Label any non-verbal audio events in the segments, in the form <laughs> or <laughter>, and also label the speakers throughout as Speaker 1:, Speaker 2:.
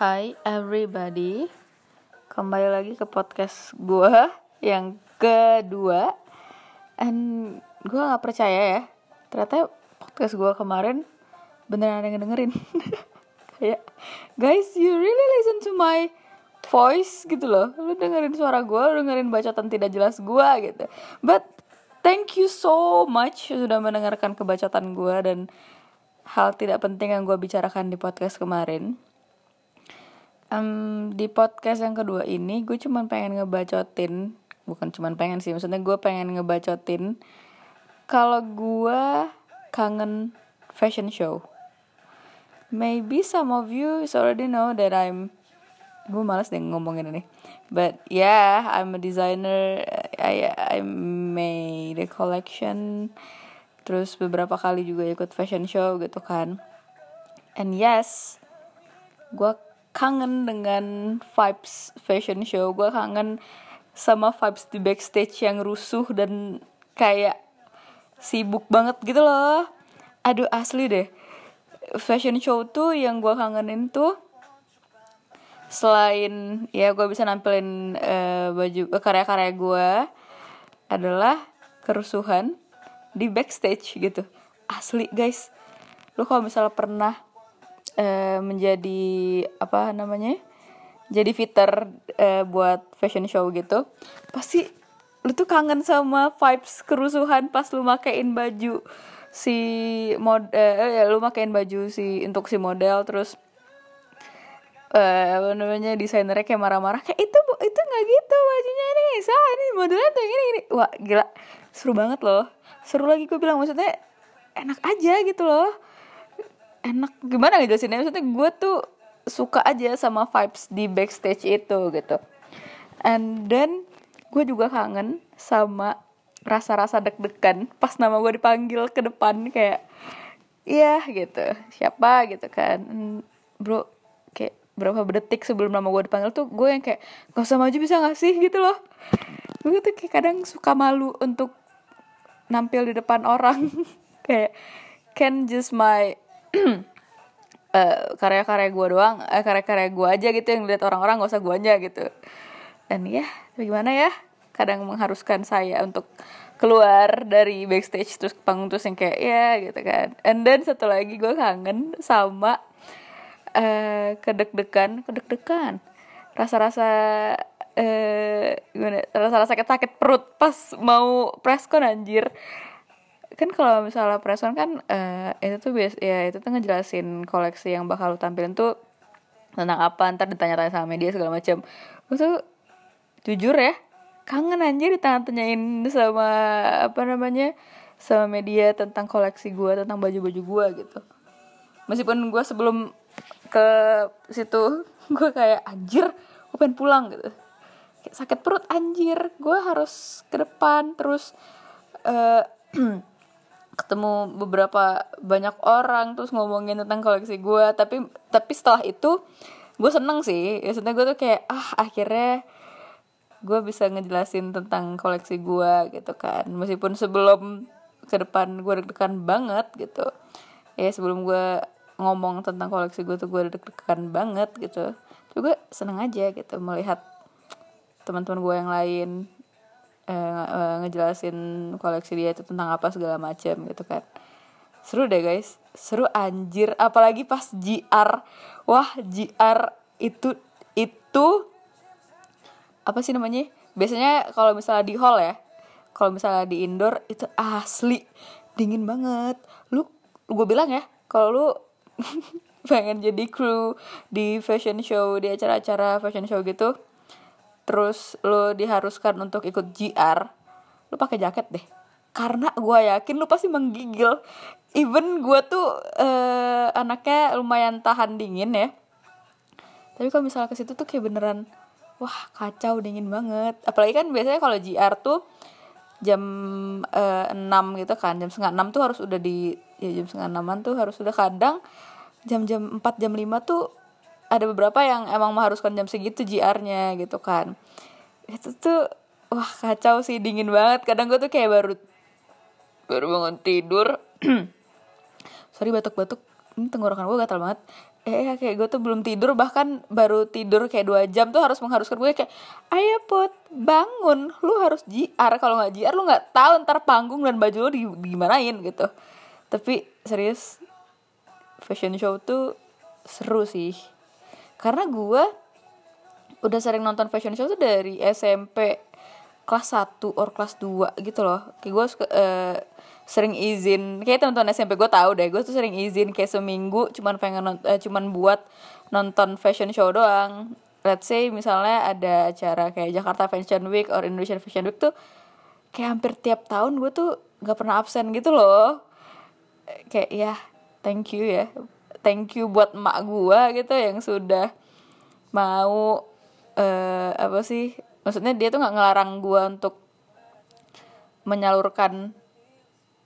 Speaker 1: Hai everybody. Kembali lagi ke podcast gue Yang kedua. And gue gak percaya ya Ternyata podcast gue kemarin Beneran ada yang dengerin <laughs> Kayak Guys you really listen to my voice? Gitu loh. Lu dengerin suara gue Lu dengerin bacotan tidak jelas gue gitu. But thank you so much Sudah mendengarkan kebacotan gue Dan hal tidak penting yang gue bicarakan di podcast kemarin um, di podcast yang kedua ini gue cuman pengen ngebacotin bukan cuman pengen sih maksudnya gue pengen ngebacotin kalau gue kangen fashion show. Maybe some of you already know that I'm gue malas deh ngomongin ini. But yeah I'm a designer I I made a collection terus beberapa kali juga ikut fashion show gitu kan. And yes gue kangen dengan vibes fashion show. Gue kangen sama vibes di backstage yang rusuh dan kayak sibuk banget gitu loh. Aduh asli deh. Fashion show tuh yang gue kangenin tuh selain ya gue bisa nampilin uh, baju uh, karya-karya gue adalah kerusuhan di backstage gitu. Asli guys. Lu kalau misalnya pernah uh, menjadi apa namanya jadi fitter uh, buat fashion show gitu pasti lu tuh kangen sama vibes kerusuhan pas lu makein baju si mod uh, ya lu makein baju si untuk si model terus uh, apa namanya desainernya kayak marah-marah kayak itu itu nggak gitu bajunya ini salah ini modelnya tuh ini ini. Wah gila seru banget loh. Seru lagi gue bilang maksudnya enak aja gitu loh enak. Gimana ngejelasinnya maksudnya gue tuh suka aja sama vibes di backstage itu gitu. And then gue juga kangen sama rasa-rasa deg-degan pas nama gue dipanggil ke depan kayak iya gitu. Siapa? gitu kan. Bro kayak berapa detik sebelum nama gue dipanggil tuh gue yang kayak gak usah maju bisa gak sih? gitu loh. Gue tuh kayak kadang suka malu untuk nampil di depan orang. <laughs> Kayak can just my uh, <clears throat> karya-karya gue doang uh, karya-karya gue aja gitu yang lihat orang-orang gak usah gue aja gitu. Dan ya bagaimana ya? Kadang mengharuskan saya untuk keluar dari backstage terus ke panggung terus yang kayak ya gitu kan. And then satu lagi gue kangen sama uh, kedek-dekan kedek-dekan rasa-rasa uh, gimana? Rasa-rasa sakit-sakit perut pas mau preskon anjir kan kalau misalnya preskon kan uh, itu tuh bias ya itu tuh ngejelasin koleksi yang bakal lu tampilin tuh tentang apa ntar ditanya-tanya sama media segala macam gue jujur ya kangen anjir ditanya-tanyain sama apa namanya sama media tentang koleksi gue tentang baju-baju gue gitu. Meskipun gue sebelum ke situ <laughs> gue kayak anjir gue pengen pulang gitu. Sakit perut anjir. Gue harus ke depan terus uh, <clears throat> ketemu beberapa banyak orang terus ngomongin tentang koleksi gue tapi tapi setelah itu gue seneng sih. Ya sebenarnya gue tuh kayak ah akhirnya gue bisa ngejelasin tentang koleksi gue gitu kan. Meskipun sebelum ke depan gue deg-degan banget gitu. Ya sebelum gue ngomong tentang koleksi gue tuh gue deg-degan banget gitu. Juga seneng aja gitu melihat teman-teman gue yang lain eh, ngejelasin koleksi dia itu tentang apa segala macam gitu kan. Seru deh guys. Seru anjir. Apalagi pas GR wah GR itu itu apa sih namanya? Biasanya kalau misalnya di hall ya kalau misalnya di indoor itu asli dingin banget. Lu gue bilang ya kalau lu <laughs> pengen jadi kru di fashion show di acara-acara fashion show gitu terus lu diharuskan untuk ikut GR lu pakai jaket deh. Karena gue yakin lu pasti menggigil. Even gue tuh uh, anaknya lumayan tahan dingin ya. Tapi kalau misalnya ke situ tuh kayak beneran wah kacau dingin banget. Apalagi kan biasanya kalau GR tuh jam uh, 6 gitu kan jam setengah enam tuh harus udah di ya jam setengah enaman tuh harus udah. Kadang jam-jam 4 jam 5 tuh ada beberapa yang emang mengharuskan jam segitu GR-nya gitu kan. Itu tuh wah kacau sih dingin banget. Kadang gue tuh kayak baru baru bangun tidur. <clears throat> Sorry batuk-batuk. Ini tenggorokan gue gatal banget. Eh kayak gue tuh belum tidur bahkan baru tidur kayak dua jam tuh harus mengharuskan gue kayak ayo put bangun. Lu harus JR kalau nggak JR lu nggak tahu ntar panggung dan baju lu di gimanain gitu. Tapi serius fashion show tuh seru sih karena gue udah sering nonton fashion show tuh dari SMP kelas 1 or kelas 2 gitu loh. Kayak gue uh, sering izin kayak teman-teman SMP gue tahu deh. Gue tuh sering izin kayak seminggu cuman pengen uh, cuman buat nonton fashion show doang. Let's say misalnya ada acara kayak Jakarta Fashion Week or Indonesian Fashion Week tuh kayak hampir tiap tahun gue tuh nggak pernah absen gitu loh. Kayak ya thank you ya thank you buat emak gue gitu yang sudah mau uh, apa sih maksudnya dia tuh nggak ngelarang gue untuk menyalurkan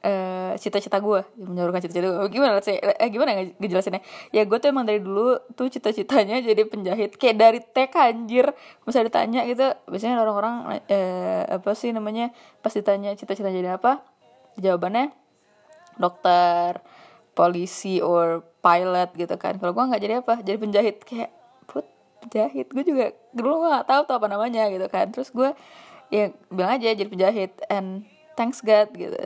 Speaker 1: uh, cita-cita gue menyalurkan cita-cita gue gimana sih? Eh, gimana ngejelasinnya? Ya gue tuh emang dari dulu tuh cita-citanya jadi penjahit. Kayak dari TK anjir. Misalnya ditanya gitu biasanya orang-orang eh, apa sih namanya pas ditanya cita-cita jadi apa jawabannya dokter polisi or pilot gitu kan. Kalau gue nggak jadi apa? Jadi penjahit. Kayak put penjahit. Gue juga dulu nggak tahu tuh apa namanya gitu kan. Terus gue ya bilang aja jadi penjahit. And thanks God gitu.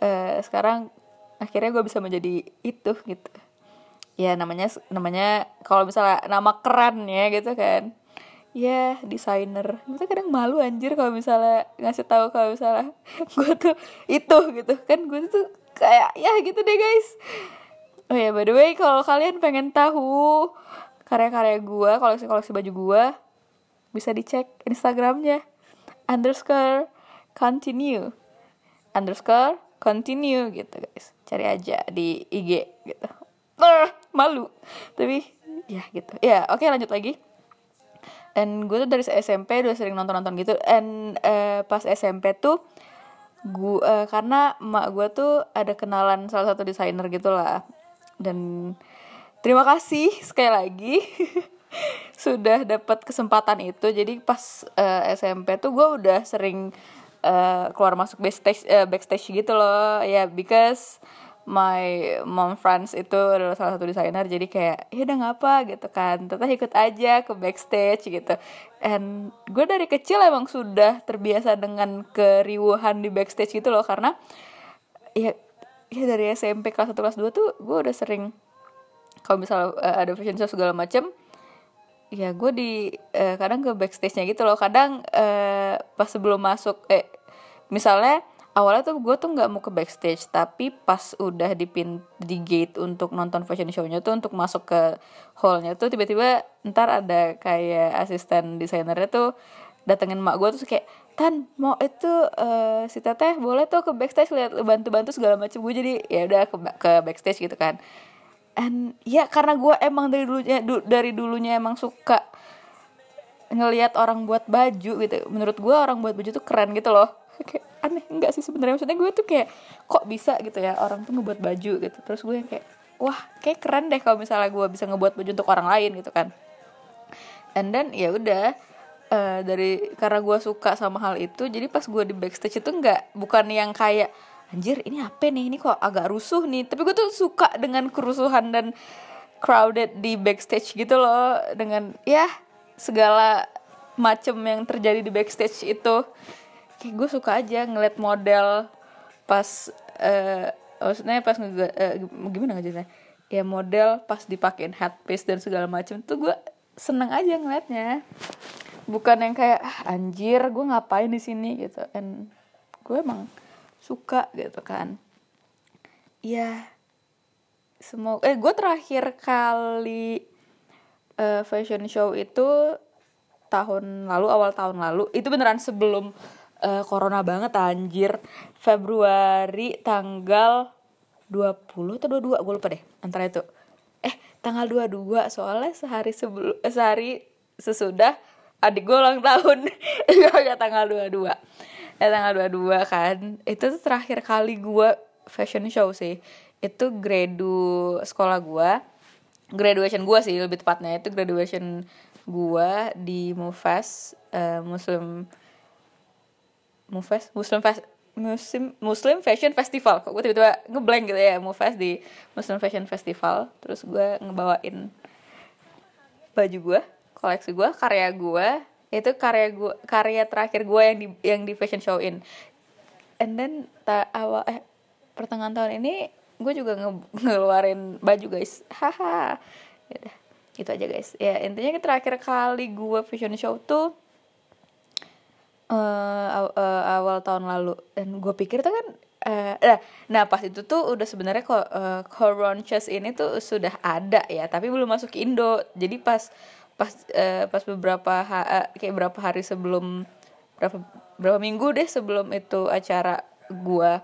Speaker 1: Uh, sekarang akhirnya gue bisa menjadi itu gitu. Ya namanya namanya kalau misalnya nama keren ya gitu kan. Ya desainer. Itu kadang malu anjir kalau misalnya ngasih tahu kalau misalnya <laughs> gue tuh itu gitu. Kan gue tuh kayak ya gitu deh guys oh ya by the way kalau kalian pengen tahu karya-karya gue koleksi-koleksi baju gue bisa dicek instagramnya underscore continue. Underscore continue gitu guys. Cari aja di IG gitu. Uh, malu. Tapi ya gitu. Ya oke okay, lanjut lagi. Dan gue tuh dari SMP udah sering nonton nonton gitu. And uh, pas SMP tuh gue uh, karena emak gue tuh ada kenalan salah satu desainer gitu lah dan terima kasih sekali lagi <laughs> sudah dapat kesempatan itu. Jadi pas uh, eh, SMP tuh gue udah sering uh, keluar masuk backstage uh, backstage gitu loh. Ya yeah, because my mom friends itu adalah salah satu desainer jadi kayak ya udah ngapa gitu kan. Tetap ikut aja ke backstage gitu. And gue dari kecil emang sudah terbiasa dengan keriuhan di backstage gitu loh karena ya ya dari SMP kelas 1 kelas 2 tuh gue udah sering kalau misalnya uh, ada fashion show segala macem ya gue di uh, kadang ke backstage nya gitu loh. Kadang uh, pas sebelum masuk eh misalnya awalnya tuh gue tuh nggak mau ke backstage tapi pas udah di pin di gate untuk nonton fashion show-nya tuh untuk masuk ke hallnya tuh tiba-tiba ntar ada kayak asisten desainernya tuh datengin mak gue tuh kayak tan mau itu uh, si teteh boleh tuh ke backstage lihat bantu-bantu segala macam gue jadi ya udah ke, ke backstage gitu kan. And ya karena gue emang dari dulunya du, dari dulunya emang suka ngelihat orang buat baju gitu. Menurut gue orang buat baju tuh keren gitu loh. <laughs> Kayak aneh enggak sih sebenarnya. Maksudnya gue tuh kayak kok bisa gitu ya orang tuh ngebuat baju gitu. Terus gue yang kayak wah kayak keren deh kalau misalnya gue bisa ngebuat baju untuk orang lain gitu kan. And then ya udah uh, dari karena gue suka sama hal itu jadi pas gue di backstage itu enggak bukan yang kayak anjir ini apa nih? Ini kok agak rusuh nih? Tapi gue tuh suka dengan kerusuhan dan crowded di backstage gitu loh dengan ya segala macem yang terjadi di backstage itu. Kayak gue suka aja ngeliat model pas uh, maksudnya pas uh, gimana ngejelasinnya ya model pas dipakein headpiece dan segala macam tuh gue seneng aja ngeliatnya bukan yang kayak ah, anjir gue ngapain di sini gitu. And gue emang suka gitu kan. Ya semoga eh gue terakhir kali uh, fashion show itu tahun lalu awal tahun lalu itu beneran sebelum uh, corona banget anjir. Februari tanggal 20 atau 22 gue lupa deh antara itu. Eh tanggal 22 soalnya sehari sebelum eh, sehari sesudah adik gue ulang tahun. <laughs> Ya tanggal 22 ya tanggal 22 kan. Itu tuh terakhir kali gue fashion show sih. Itu gradu sekolah gue graduation gue sih lebih tepatnya. Itu graduation gue di Mufas uh, Muslim Mufes Muslim Fest Muslim Muslim Fashion Festival. Kok gue tiba-tiba ngeblank gitu ya mau fast di Muslim Fashion Festival. Terus gue ngebawain baju gue koleksi gue karya gue itu karya gue karya terakhir gue yang di yang di fashion show in. And then ta, awal eh pertengahan tahun ini gue juga nge ngeluarin baju guys. <laughs> Haha. Yaudah, itu aja guys. Ya intinya terakhir kali gue fashion show tuh uh, uh, awal tahun lalu. Dan gue pikir tuh kan uh, nah, nah pas itu tuh udah sebenarnya kok uh, Coronches ini tuh sudah ada ya tapi belum masuk ke Indo. Jadi pas pas uh, pas beberapa ha uh, kayak berapa hari sebelum berapa berapa minggu deh sebelum itu acara gua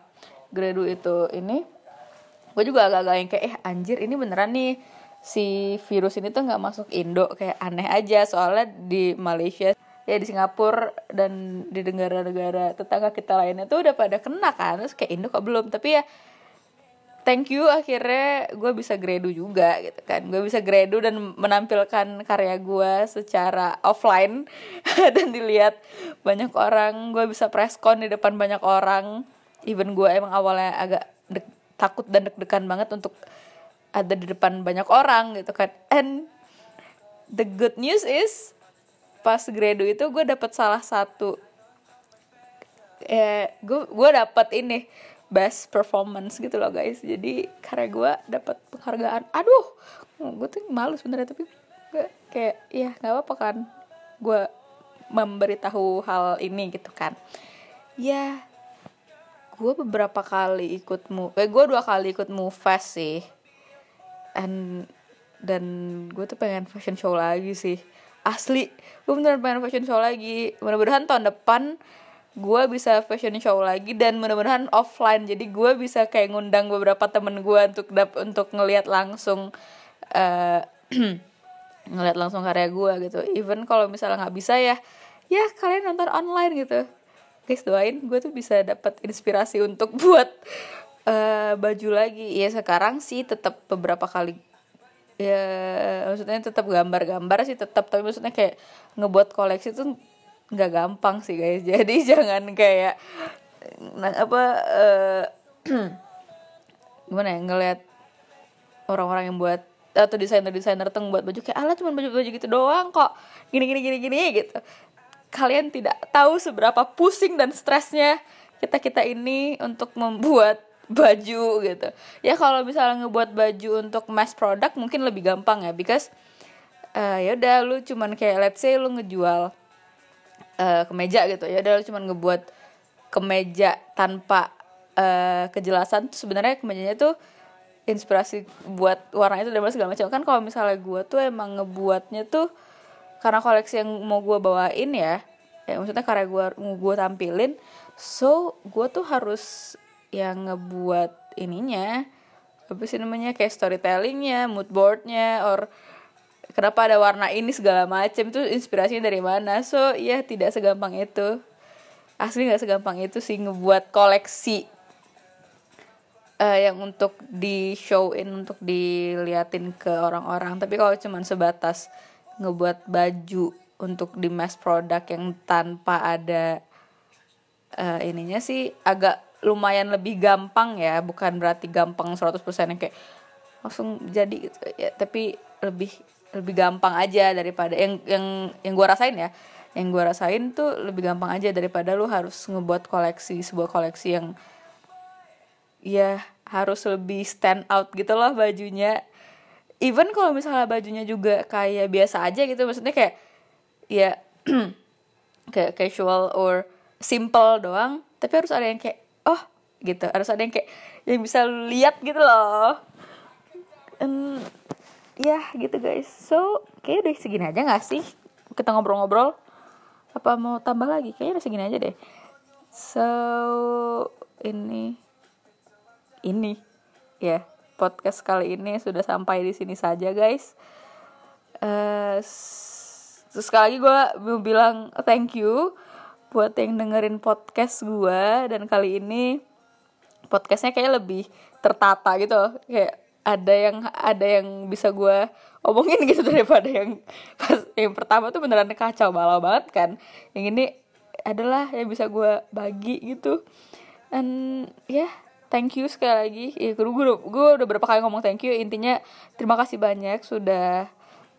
Speaker 1: gradu itu ini gue juga agak-agak yang kayak eh anjir ini beneran nih si virus ini tuh nggak masuk Indo. Kayak aneh aja soalnya di Malaysia ya di Singapura dan di negara-negara tetangga kita lainnya tuh udah pada kena kan terus kayak Indo kok belum? Tapi ya thank you akhirnya gue bisa gradu juga gitu kan. Gue bisa gradu dan menampilkan karya gue secara offline. <laughs> Dan dilihat banyak orang gue bisa preskon di depan banyak orang. Even gue emang awalnya agak dek, takut dan deg-degan banget untuk ada di depan banyak orang gitu kan. And the good news is pas gradu itu gue dapet salah satu eh gue gue dapet ini best performance gitu loh guys. Jadi karena gue dapat penghargaan. Aduh gue tuh malu sebenarnya tapi gue kayak ya nggak apa-apa kan. Gue memberitahu hal ini gitu kan. Ya gue beberapa kali ikut mu eh gue dua kali ikut fast sih. And dan gue tuh pengen fashion show lagi sih. Asli gue beneran pengen fashion show lagi. Mudah-mudahan tahun depan gue bisa fashion show lagi dan mudah-mudahan offline. Jadi gue bisa kayak ngundang beberapa temen gue untuk dap untuk ngelihat langsung <clears throat> uh, ngelihat langsung karya gue gitu. Even kalau misalnya nggak bisa ya ya kalian nonton online gitu. Guys doain gue tuh bisa dapat inspirasi untuk <laughs> buat uh, baju lagi. Ya sekarang sih tetap beberapa kali ya maksudnya tetap gambar-gambar sih tetap tapi maksudnya kayak ngebuat koleksi tuh nggak gampang sih guys. <laughs> Jadi jangan kayak nah, apa uh, <clears throat> gimana ya ngelihat orang-orang yang buat atau desainer-desainer teng buat baju kayak ala cuma baju-baju gitu doang kok. Gini gini gini gini gitu. Kalian tidak tahu seberapa pusing dan stresnya kita kita ini untuk membuat <laughs> baju gitu. Ya kalau misalnya ngebuat baju untuk mass product mungkin lebih gampang ya because uh, ya udah lu cuman kayak let's say lu ngejual uh, kemeja gitu. Ya udah cuma ngebuat kemeja tanpa uh, kejelasan tuh sebenarnya kemejanya tuh inspirasi buat warna itu dan segala macam. Kan kalau misalnya gue tuh emang ngebuatnya tuh karena koleksi yang mau gue bawain ya ya maksudnya karya gue mau gue tampilin so gue tuh harus yang ngebuat ininya apa sih namanya kayak storytellingnya mood boardnya or kenapa ada warna ini segala macam itu inspirasinya dari mana? So ya tidak segampang itu. Asli nggak segampang itu sih ngebuat koleksi uh, yang untuk di showin untuk diliatin ke orang-orang. Tapi kalau cuman sebatas ngebuat baju untuk di mass product yang tanpa ada uh, ininya sih agak lumayan lebih gampang ya. Bukan berarti gampang 100% yang kayak langsung jadi gitu. Ya tapi lebih lebih gampang aja daripada yang yang yang gue rasain ya. Yang gue rasain tuh lebih gampang aja daripada lu harus ngebuat koleksi sebuah koleksi yang ya harus lebih stand out gitu loh bajunya. Even kalau misalnya bajunya juga kayak biasa aja gitu maksudnya kayak ya <clears throat> kayak casual or simple doang tapi harus ada yang kayak oh gitu. Harus ada yang kayak yang bisa lihat gitu loh ya gitu guys. So kayak udah segini aja gak sih? Kita ngobrol-ngobrol. Apa mau tambah lagi? Kayaknya udah segini aja deh. So ini ini. Ya yeah, podcast kali ini sudah sampai di sini saja guys. Uh, terus sekali lagi gue mau bilang thank you buat yang dengerin podcast gue dan kali ini podcastnya kayak lebih tertata gitu. Kayak ada yang ada yang bisa gue omongin <laughs> gitu daripada yang pas yang pertama tuh beneran kacau balau banget kan. Yang ini adalah yang bisa gue bagi gitu. And ya yeah, thank you sekali lagi. Ya gue gue udah berapa kali ngomong thank you. Intinya terima kasih banyak sudah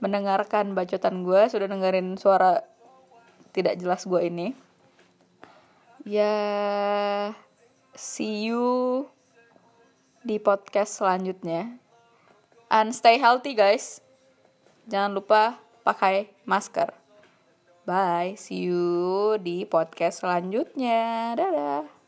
Speaker 1: mendengarkan bacotan gue sudah dengerin suara tidak jelas gue ini. Ya see you di podcast selanjutnya. And stay healthy guys. Jangan lupa pakai masker. Bye. See you di podcast selanjutnya. Dadah